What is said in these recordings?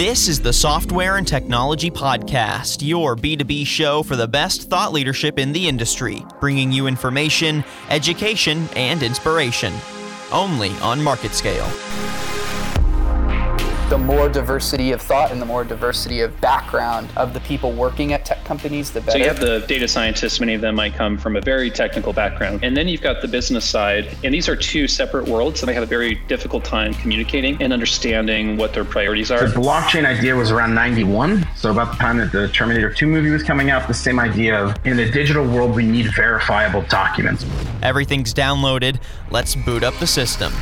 This is the Software and Technology Podcast, your B2B show for the best thought leadership in the industry, bringing you information, education, and inspiration. Only on MarketScale the more diversity of thought and the more diversity of background of the people working at tech companies, the better. So you have the data scientists, many of them might come from a very technical background. And then you've got the business side. And these are two separate worlds, and they have a very difficult time communicating and understanding what their priorities are. The blockchain idea was around 91. So about the time that the Terminator 2 movie was coming out, the same idea of in the digital world, we need verifiable documents. Everything's downloaded. Let's boot up the system.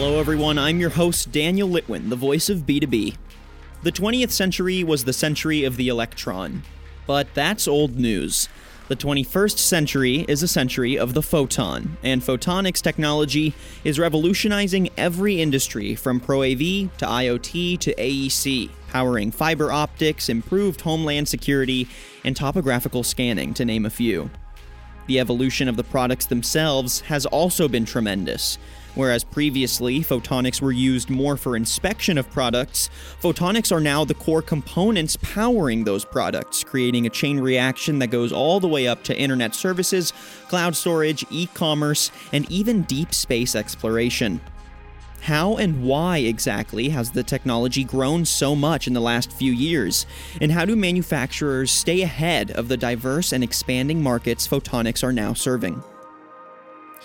Hello, everyone. I'm your host, Daniel Litwin, the voice of B2B. The 20th century was the century of the electron, but that's old news. The 21st century is a century of the photon, and photonics technology is revolutionizing every industry from Pro AV to IoT to AEC, powering fiber optics, improved homeland security, and topographical scanning, to name a few. The evolution of the products themselves has also been tremendous. Whereas previously, photonics were used more for inspection of products, photonics are now the core components powering those products, creating a chain reaction that goes all the way up to internet services, cloud storage, e commerce, and even deep space exploration. How and why exactly has the technology grown so much in the last few years? And how do manufacturers stay ahead of the diverse and expanding markets photonics are now serving?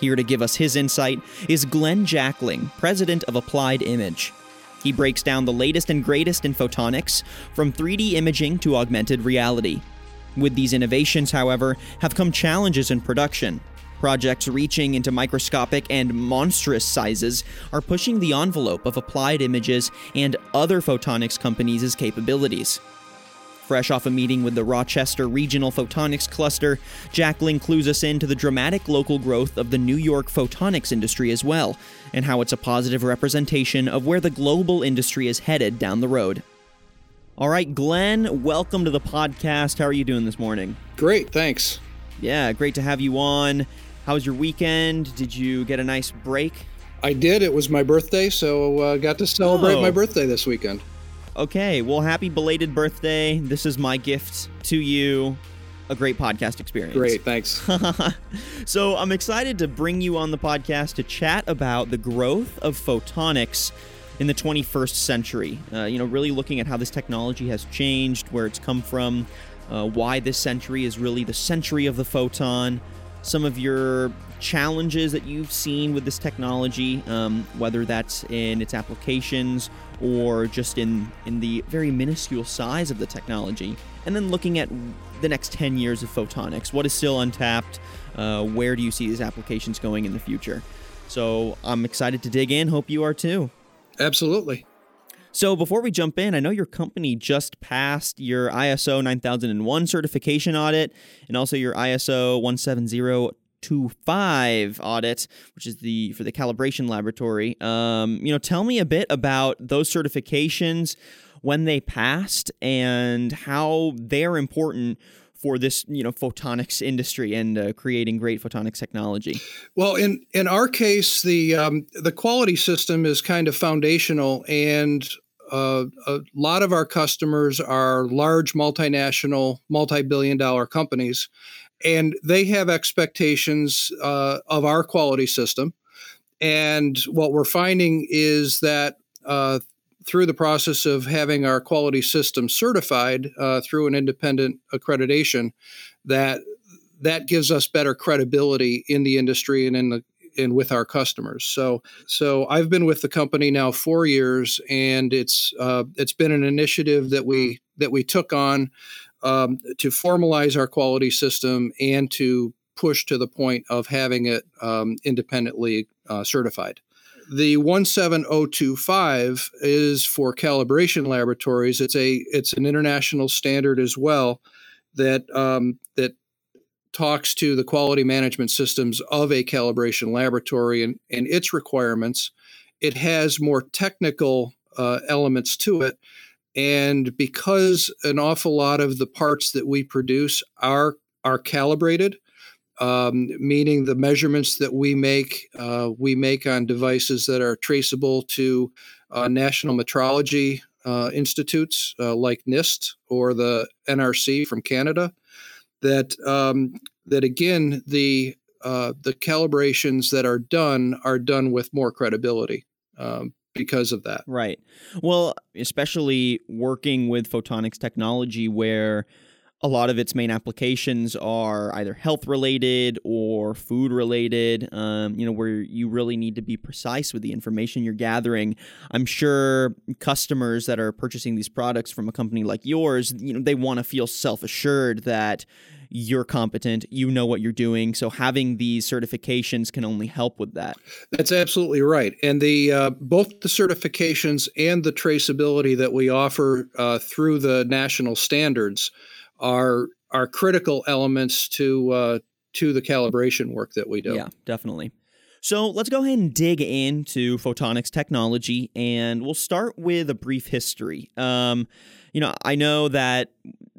Here to give us his insight is Glenn Jackling, president of Applied Image. He breaks down the latest and greatest in photonics, from 3D imaging to augmented reality. With these innovations, however, have come challenges in production. Projects reaching into microscopic and monstrous sizes are pushing the envelope of Applied Images and other photonics companies' capabilities. Fresh off a meeting with the Rochester Regional Photonics Cluster, Jackling clues us in to the dramatic local growth of the New York photonics industry as well, and how it's a positive representation of where the global industry is headed down the road. All right, Glenn, welcome to the podcast. How are you doing this morning? Great, thanks. Yeah, great to have you on. How was your weekend? Did you get a nice break? I did. It was my birthday, so uh, got to celebrate oh. my birthday this weekend. Okay, well, happy belated birthday. This is my gift to you. A great podcast experience. Great, thanks. so, I'm excited to bring you on the podcast to chat about the growth of photonics in the 21st century. Uh, you know, really looking at how this technology has changed, where it's come from, uh, why this century is really the century of the photon, some of your challenges that you've seen with this technology, um, whether that's in its applications or just in, in the very minuscule size of the technology. And then looking at the next 10 years of photonics. What is still untapped? Uh, where do you see these applications going in the future? So I'm excited to dig in. Hope you are too. Absolutely. So before we jump in, I know your company just passed your ISO 9001 certification audit and also your ISO 17025 audit, which is the for the calibration laboratory. Um, you know, tell me a bit about those certifications, when they passed, and how they're important for this you know photonics industry and uh, creating great photonics technology well in in our case the um, the quality system is kind of foundational and uh, a lot of our customers are large multinational, multi billion dollar companies, and they have expectations uh, of our quality system. And what we're finding is that uh, through the process of having our quality system certified uh, through an independent accreditation, that that gives us better credibility in the industry and in the and with our customers. So so I've been with the company now four years, and it's uh, it's been an initiative that we that we took on um, to formalize our quality system and to push to the point of having it um, independently uh, certified. The 17025 is for calibration laboratories. It's a it's an international standard as well that um, that talks to the quality management systems of a calibration laboratory and, and its requirements. It has more technical uh, elements to it. And because an awful lot of the parts that we produce are, are calibrated, um, meaning the measurements that we make uh, we make on devices that are traceable to uh, national metrology uh, institutes uh, like NIST or the NRC from Canada. That um, that again the uh, the calibrations that are done are done with more credibility um, because of that. Right. Well, especially working with photonics technology where a lot of its main applications are either health related or food related, um, you know, where you really need to be precise with the information you're gathering. I'm sure customers that are purchasing these products from a company like yours, you know, they want to feel self assured that you're competent, you know what you're doing. So having these certifications can only help with that. That's absolutely right. And the uh, both the certifications and the traceability that we offer uh, through the national standards are are critical elements to uh, to the calibration work that we do. Yeah, definitely. So let's go ahead and dig into photonics technology, and we'll start with a brief history. Um, you know, I know that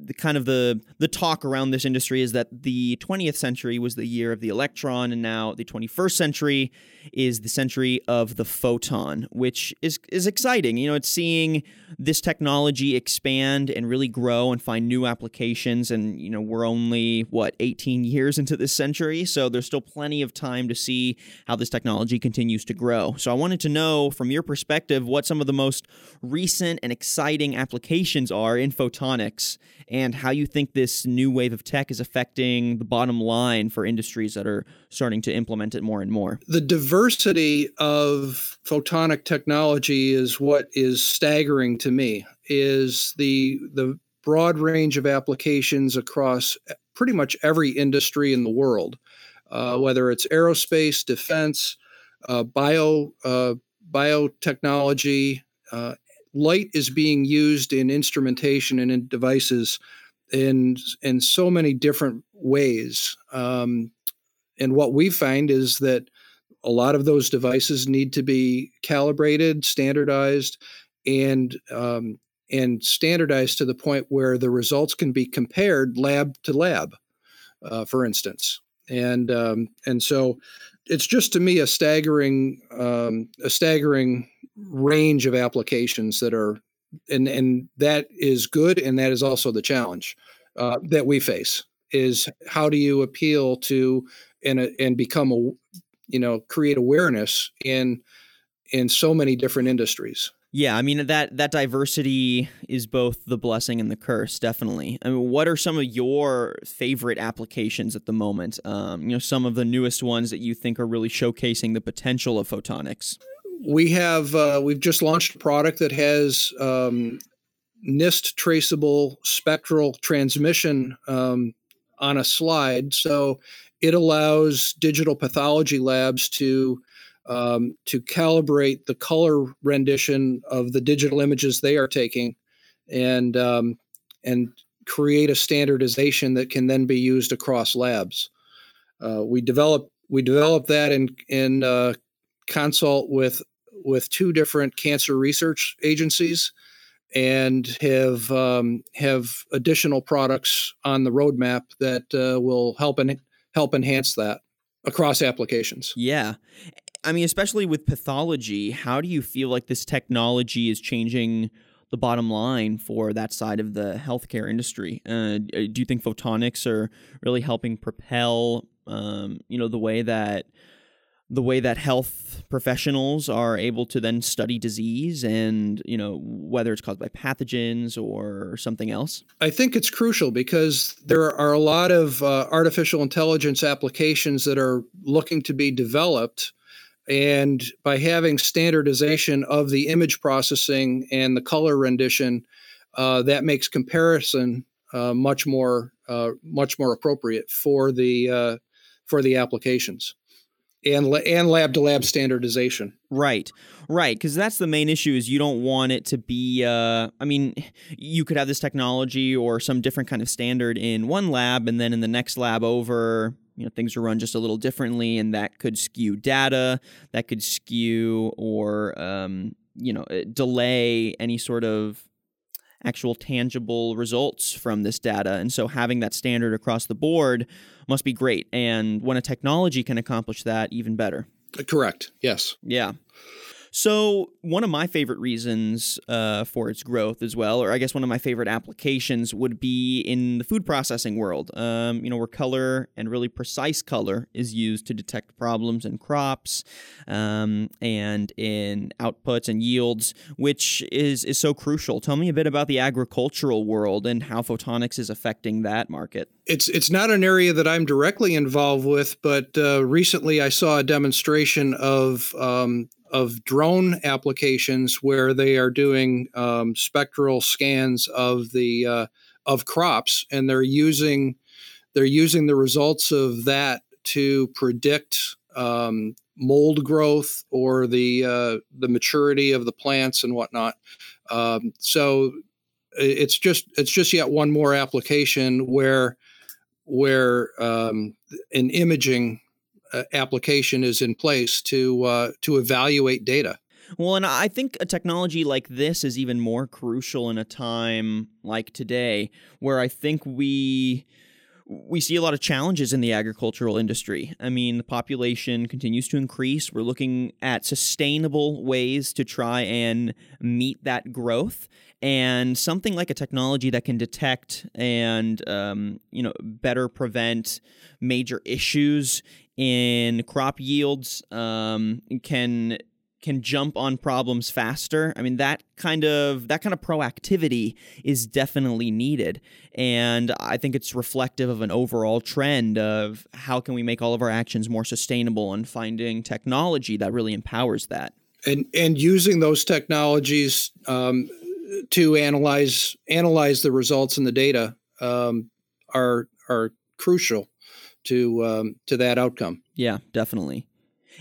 the kind of the the talk around this industry is that the 20th century was the year of the electron and now the 21st century is the century of the photon which is is exciting. You know it's seeing this technology expand and really grow and find new applications and you know we're only what 18 years into this century so there's still plenty of time to see how this technology continues to grow. So i wanted to know from your perspective what some of the most recent and exciting applications are in photonics and how you think this new wave of tech is affecting the bottom line for industries that are starting to implement it more and more. The diversity of photonic technology is what is staggering to me is the the broad range of applications across pretty much every industry in the world, uh, whether it's aerospace, defense, uh, bio uh, biotechnology, uh, light is being used in instrumentation and in devices in in so many different ways. Um, and what we find is that a lot of those devices need to be calibrated, standardized, and um, and standardized to the point where the results can be compared lab to lab, uh, for instance. And um, and so it's just to me a staggering um, a staggering range of applications that are and and that is good and that is also the challenge uh, that we face is how do you appeal to and and become a you know create awareness in in so many different industries yeah, I mean that that diversity is both the blessing and the curse, definitely. I mean, what are some of your favorite applications at the moment? Um, you know, some of the newest ones that you think are really showcasing the potential of photonics. We have uh, we've just launched a product that has um, NIST traceable spectral transmission um, on a slide, so it allows digital pathology labs to um, to calibrate the color rendition of the digital images they are taking, and um, and create a standardization that can then be used across labs. Uh, we develop we develop that in in uh, consult with with two different cancer research agencies, and have um, have additional products on the roadmap that uh, will help and help enhance that across applications. Yeah. I mean, especially with pathology, how do you feel like this technology is changing the bottom line for that side of the healthcare industry? Uh, do you think photonics are really helping propel, um, you know, the way that the way that health professionals are able to then study disease and you know whether it's caused by pathogens or something else? I think it's crucial because there are a lot of uh, artificial intelligence applications that are looking to be developed. And by having standardization of the image processing and the color rendition, uh, that makes comparison uh, much more uh, much more appropriate for the uh, for the applications and and lab to lab standardization. Right, right, because that's the main issue. Is you don't want it to be. Uh, I mean, you could have this technology or some different kind of standard in one lab, and then in the next lab over, you know things are run just a little differently and that could skew data that could skew or um, you know uh, delay any sort of actual tangible results from this data. And so having that standard across the board must be great. And when a technology can accomplish that, even better. Correct. Yes. Yeah. So, one of my favorite reasons uh, for its growth as well, or I guess one of my favorite applications, would be in the food processing world. Um, you know, where color and really precise color is used to detect problems in crops um, and in outputs and yields, which is is so crucial. Tell me a bit about the agricultural world and how photonics is affecting that market. It's it's not an area that I'm directly involved with, but uh, recently I saw a demonstration of um, of drone applications where they are doing um, spectral scans of the uh, of crops, and they're using they're using the results of that to predict um, mold growth or the uh, the maturity of the plants and whatnot. Um, so it's just it's just yet one more application where where um, an imaging application is in place to uh, to evaluate data. Well, and I think a technology like this is even more crucial in a time like today, where I think we we see a lot of challenges in the agricultural industry. I mean, the population continues to increase. We're looking at sustainable ways to try and meet that growth. And something like a technology that can detect and um, you know better prevent major issues in crop yields um, can can jump on problems faster. I mean that kind of that kind of proactivity is definitely needed and I think it's reflective of an overall trend of how can we make all of our actions more sustainable and finding technology that really empowers that. And and using those technologies um, to analyze analyze the results and the data um, are are crucial to um, to that outcome. Yeah, definitely.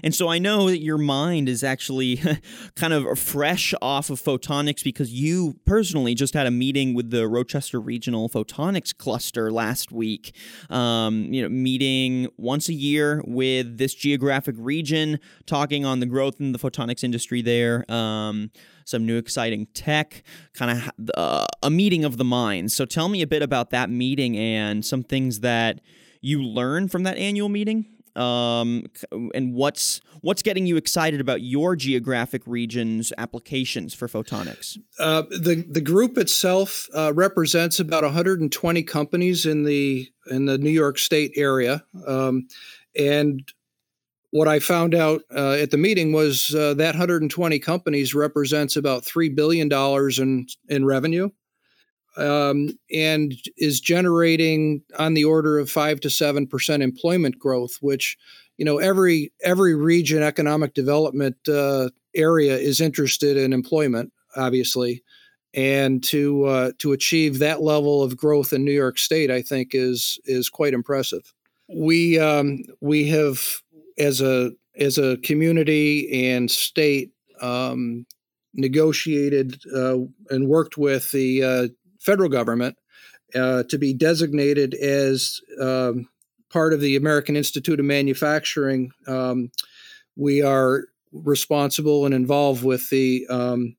And so I know that your mind is actually kind of fresh off of photonics because you personally just had a meeting with the Rochester Regional Photonics Cluster last week. Um, you know, meeting once a year with this geographic region, talking on the growth in the photonics industry there. Um, some new exciting tech, kind of uh, a meeting of the minds. So tell me a bit about that meeting and some things that you learn from that annual meeting um, and what's what's getting you excited about your geographic region's applications for photonics? Uh, the the group itself uh, represents about 120 companies in the in the New York State area, um, and what I found out uh, at the meeting was uh, that 120 companies represents about three billion dollars in in revenue um, and is generating on the order of five to seven percent employment growth, which you know every every region economic development uh, area is interested in employment, obviously, and to uh, to achieve that level of growth in New York State, I think is is quite impressive. We um, we have as a as a community and state um, negotiated uh, and worked with the uh, federal government uh, to be designated as um, part of the American Institute of Manufacturing. Um, we are responsible and involved with the um,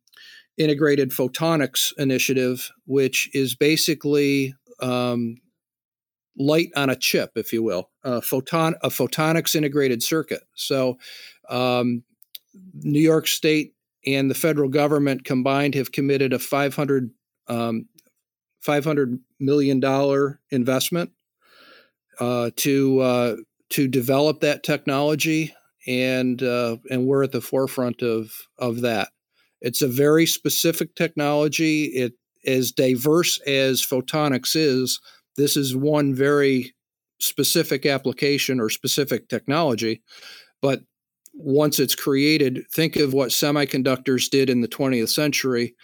Integrated Photonics Initiative, which is basically um, light on a chip, if you will, a photon a photonics integrated circuit. So, um, New York State and the federal government combined have committed a 500 um, $500 million investment uh, to uh, to develop that technology, and uh, and we're at the forefront of of that. It's a very specific technology. It as diverse as photonics is. This is one very specific application or specific technology, but once it's created, think of what semiconductors did in the 20th century.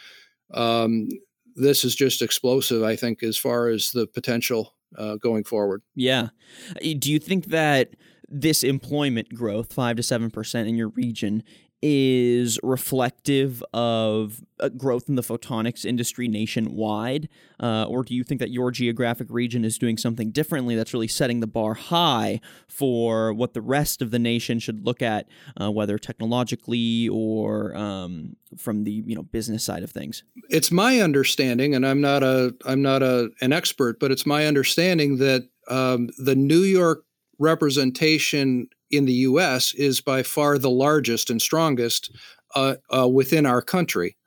Um, this is just explosive, I think, as far as the potential uh, going forward. Yeah. Uh, do you think that this employment growth, 5 to 7% in your region, is reflective of uh, growth in the photonics industry nationwide? Uh, or do you think that your geographic region is doing something differently that's really setting the bar high for what the rest of the nation should look at, uh, whether technologically or um, from the you know business side of things? It's my understanding, and I'm not a I'm not a an expert, but it's my understanding that um, the New York representation in the U.S. is by far the largest and strongest uh, uh, within our country.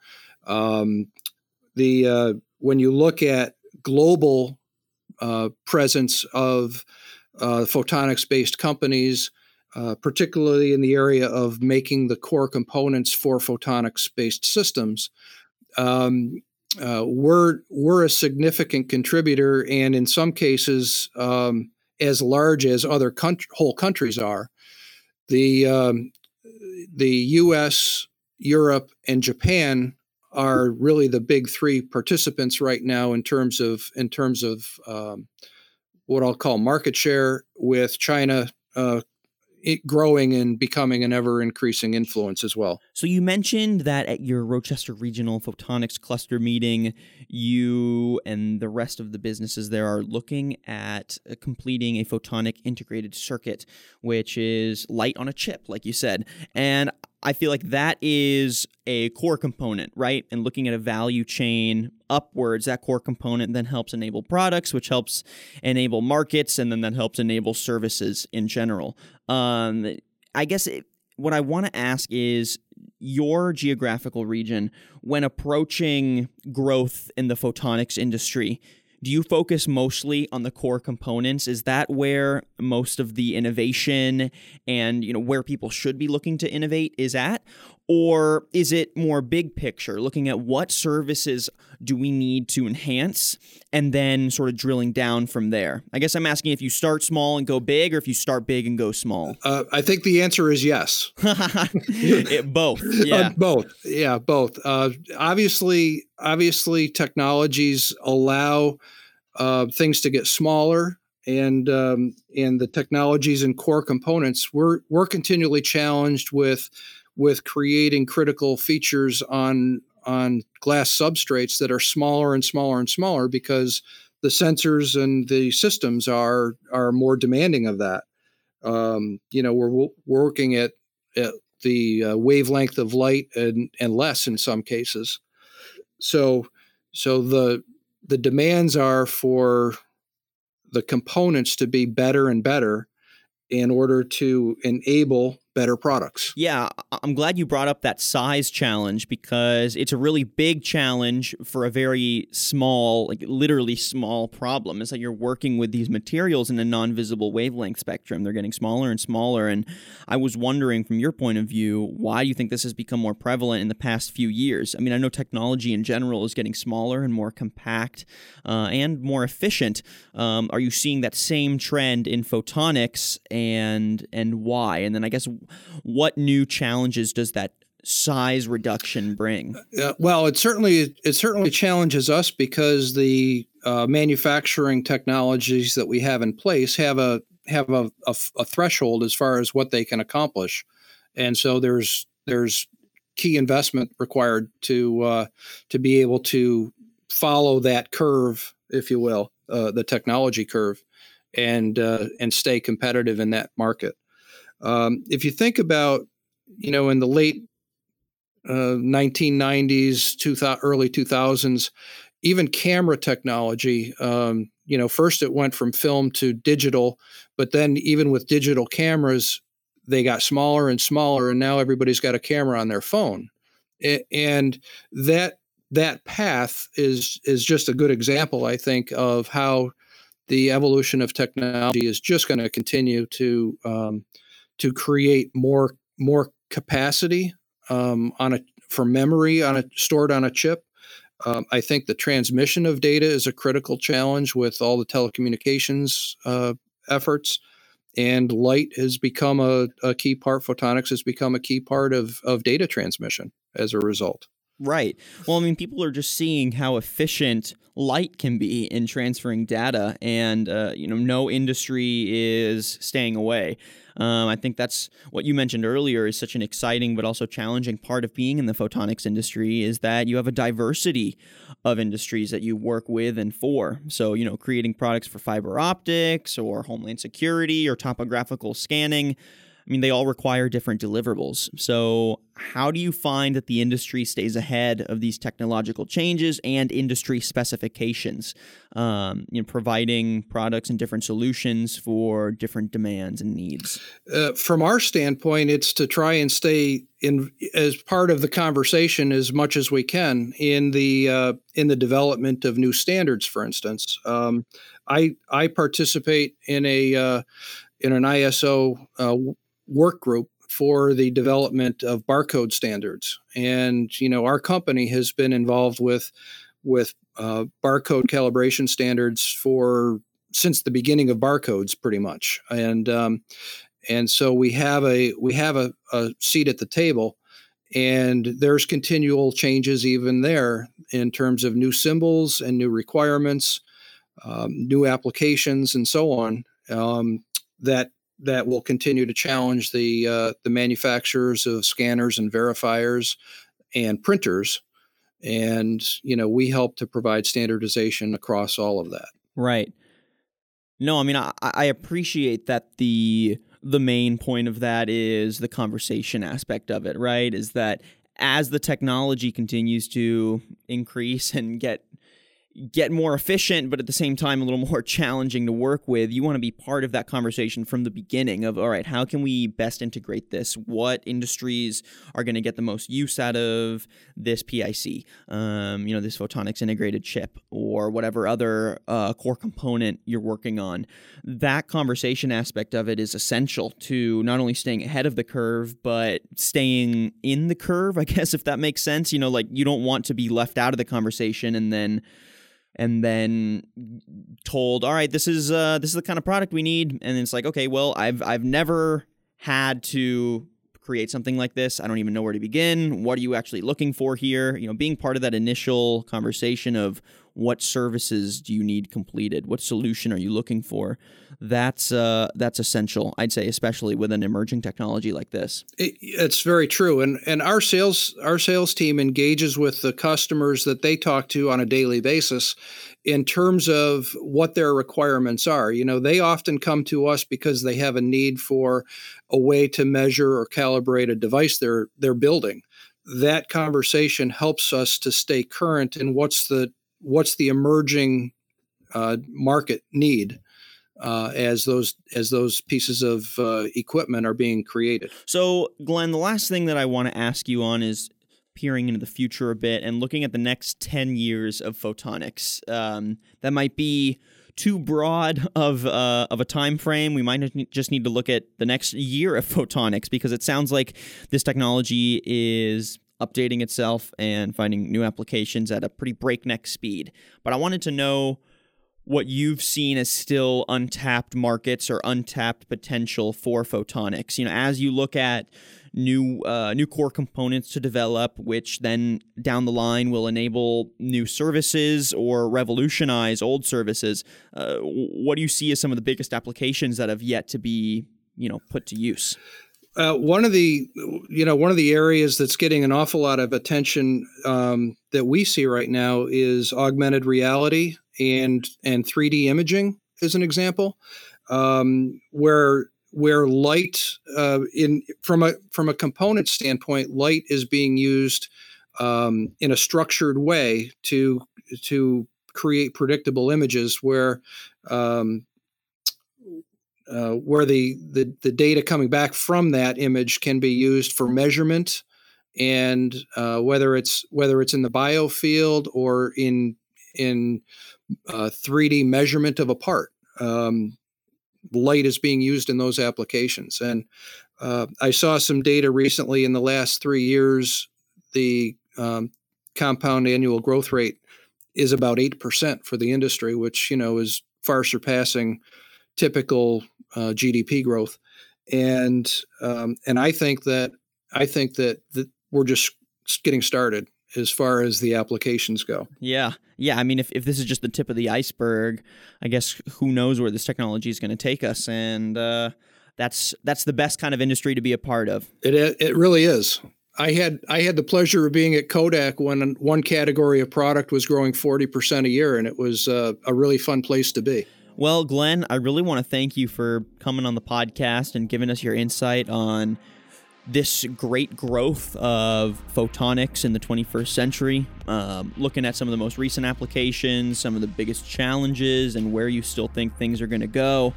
Um, the uh, when you look at global uh, presence of uh, photonics-based companies, uh, particularly in the area of making the core components for photonics-based systems, um, we're we're a significant contributor, and in some cases. Um, as large as other country, whole countries are. The um, the U.S., Europe, and Japan are really the big three participants right now in terms of in terms of um, what I'll call market share, with China uh, growing and becoming an ever increasing influence as well. So you mentioned that at your Rochester Regional Photonics Cluster meeting, you and the rest of the businesses there are looking at uh, completing a photonic integrated circuit, which is light on a chip, like you said. And I feel like that is a core component, right? And looking at a value chain upwards, that core component then helps enable products, which helps enable markets, and then that helps enable services in general. Um, I guess it, what I want to ask is your geographical region, when approaching growth in the photonics industry, do you focus mostly on the core components? Is that where most of the innovation and you know where people should be looking to innovate is at or is it more big picture? Looking at what services do we need to enhance and then sort of drilling down from there. I guess i'm asking if you start small and go big or if you start big and go small. Uh, i think the answer is yes. It, both yeah. uh, both yeah both. Uh, obviously obviously technologies allow uh, things to get smaller and um, and the technologies and core components we're we're continually challenged with with creating critical features on on glass substrates that are smaller and smaller and smaller because the sensors and the systems are are more demanding of that. Um, you know, we're, we're working at, at the uh, wavelength of light and and less in some cases. So so the the demands are for the components to be better and better in order to enable better products. Yeah, I'm glad you brought up that size challenge because it's a really big challenge for a very small, like literally small problem. It's like you're working with these materials in a non-visible wavelength spectrum. They're getting smaller and smaller and I was wondering from your point of view, why do you think this has become more prevalent in the past few years? I mean, I know technology in general is getting smaller and more compact uh, and more efficient. Um, are you seeing that same trend in photonics and and why? And then I guess what new challenges does that size reduction bring? Uh, well, it certainly it certainly challenges us because the uh, manufacturing technologies that we have in place have a have a, a, a, threshold as far as what they can accomplish, and so there's there's key investment required to uh, to be able to follow that curve, if you will, uh, the technology curve, and uh, and stay competitive in that market. Um, if you think about, you know, in the late uh, 1990s, 2000, early 2000s, even camera technology, um, you know, first it went from film to digital, but then even with digital cameras, they got smaller and smaller, and now everybody's got a camera on their phone, and that that path is is just a good example, I think, of how the evolution of technology is just going to continue to um, to create more more capacity um, on a for memory on a stored on a chip. Um, I think the transmission of data is a critical challenge with all the telecommunications uh, efforts, and light has become a, a, key part. Photonics has become a key part of of data transmission as a result. Right. Well, I mean, people are just seeing how efficient light can be in transferring data, and uh, you know, no industry is staying away. Um, I think that's what you mentioned earlier is such an exciting but also challenging part of being in the photonics industry is that you have a diversity of industries that you work with and for. So, you know, creating products for fiber optics or homeland security or topographical scanning. I mean, they all require different deliverables. So, how do you find that the industry stays ahead of these technological changes and industry specifications, um, you know, providing products and different solutions for different demands and needs? Uh, from our standpoint, it's to try and stay in as part of the conversation as much as we can in the uh, in the development of new standards. For instance, um, I I participate in a uh, in an ISO uh, work group for the development of barcode standards. And you know, our company has been involved with with uh, barcode calibration standards for since the beginning of barcodes, pretty much. And um, and so we have a we have a, a seat at the table and there's continual changes even there in terms of new symbols and new requirements um, new applications and so on um, that that will continue to challenge the uh, the manufacturers of scanners and verifiers and printers. And you know we help to provide standardization across all of that. Right. No i mean i, I appreciate that the the main point of that is the conversation aspect of it right? Is that as the technology continues to increase and get get more efficient, but at the same time a little more challenging to work with. You want to be part of that conversation from the beginning of all right, how can we best integrate this? What industries are going to get the most use out of this PIC? Um, you know, this photonics integrated chip or whatever other uh, core component you're working on. That conversation aspect of it is essential to not only staying ahead of the curve, but staying in the curve. I guess if that makes sense. You know, like you don't want to be left out of the conversation and then and then told, "All right, this is uh, this is the kind of product we need." And it's like, "Okay, well, I've I've never had to create something like this. I don't even know where to begin. What are you actually looking for here? You know, being part of that initial conversation of what services do you need completed? What solution are you looking for? That's uh, that's essential, I'd say, especially with an emerging technology like this. It, it's very true, and and our sales our sales team engages with the customers that they talk to on a daily basis in terms of what their requirements are. You know, they often come to us because they have a need for a way to measure or calibrate a device they're they're building. That conversation helps us to stay current in what's the what's the emerging uh, market need uh, as those as those pieces of uh, equipment are being created. So, Glenn, the last thing that I want to ask you on is peering into the future a bit and looking at the next ten years of photonics. Um, that might be too broad of uh, of a time frame. We might just need to look at the next year of photonics because it sounds like this technology is updating itself and finding new applications at a pretty breakneck speed. But I wanted to know what you've seen as still untapped markets or untapped potential for photonics. You know, as you look at new uh, new core components to develop, which then down the line will enable new services or revolutionize old services. Uh, what do you see as some of the biggest applications that have yet to be you know put to use? Uh, one of the you know one of the areas that's getting an awful lot of attention um, that we see right now is augmented reality and and 3D imaging as an example, um, where where light uh, in from a from a component standpoint, light is being used um, in a structured way to to create predictable images where um, uh, where the, the, the data coming back from that image can be used for measurement, and uh, whether it's whether it's in the biofield or in in uh, 3D measurement of a part, um, light is being used in those applications. And uh, I saw some data recently in the last three years. The um, compound annual growth rate is about eight percent for the industry, which you know is far surpassing typical uh, GDP growth, and um, and I think that I think that, that we're just getting started, as far as the applications go. Yeah. Yeah. I mean, if, if this is just the tip of the iceberg, I guess who knows where this technology is going to take us. And uh, that's that's the best kind of industry to be a part of. It, it really is. I had I had the pleasure of being at Kodak when one category of product was growing 40% a year, and it was uh, a really fun place to be. Well, Glenn, I really want to thank you for coming on the podcast and giving us your insight on this great growth of photonics in the 21st century, um, looking at some of the most recent applications, some of the biggest challenges, and where you still think things are going to go.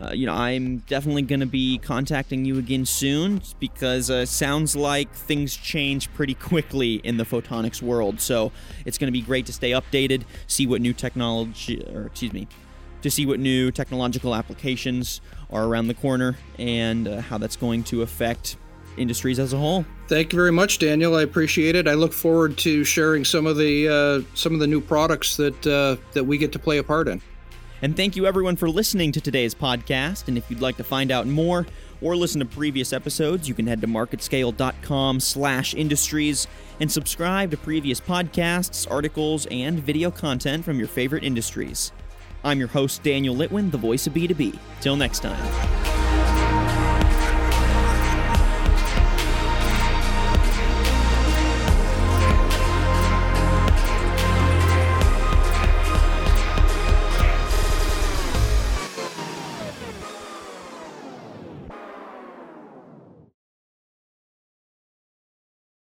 Uh, you know, I'm definitely going to be contacting you again soon because uh, sounds like things change pretty quickly in the photonics world. So it's going to be great to stay updated, see what new technology, or excuse me, to see what new technological applications are around the corner and uh, how that's going to affect industries as a whole. Thank you very much, Daniel. I appreciate it. I look forward to sharing some of the uh, some of the new products that uh, that we get to play a part in. And thank you everyone for listening to today's podcast. And if you'd like to find out more or listen to previous episodes, you can head to marketscale.com slash industries and subscribe to previous podcasts, articles, and video content from your favorite industries. I'm your host Daniel Litwin, the voice of B2B. Till next time.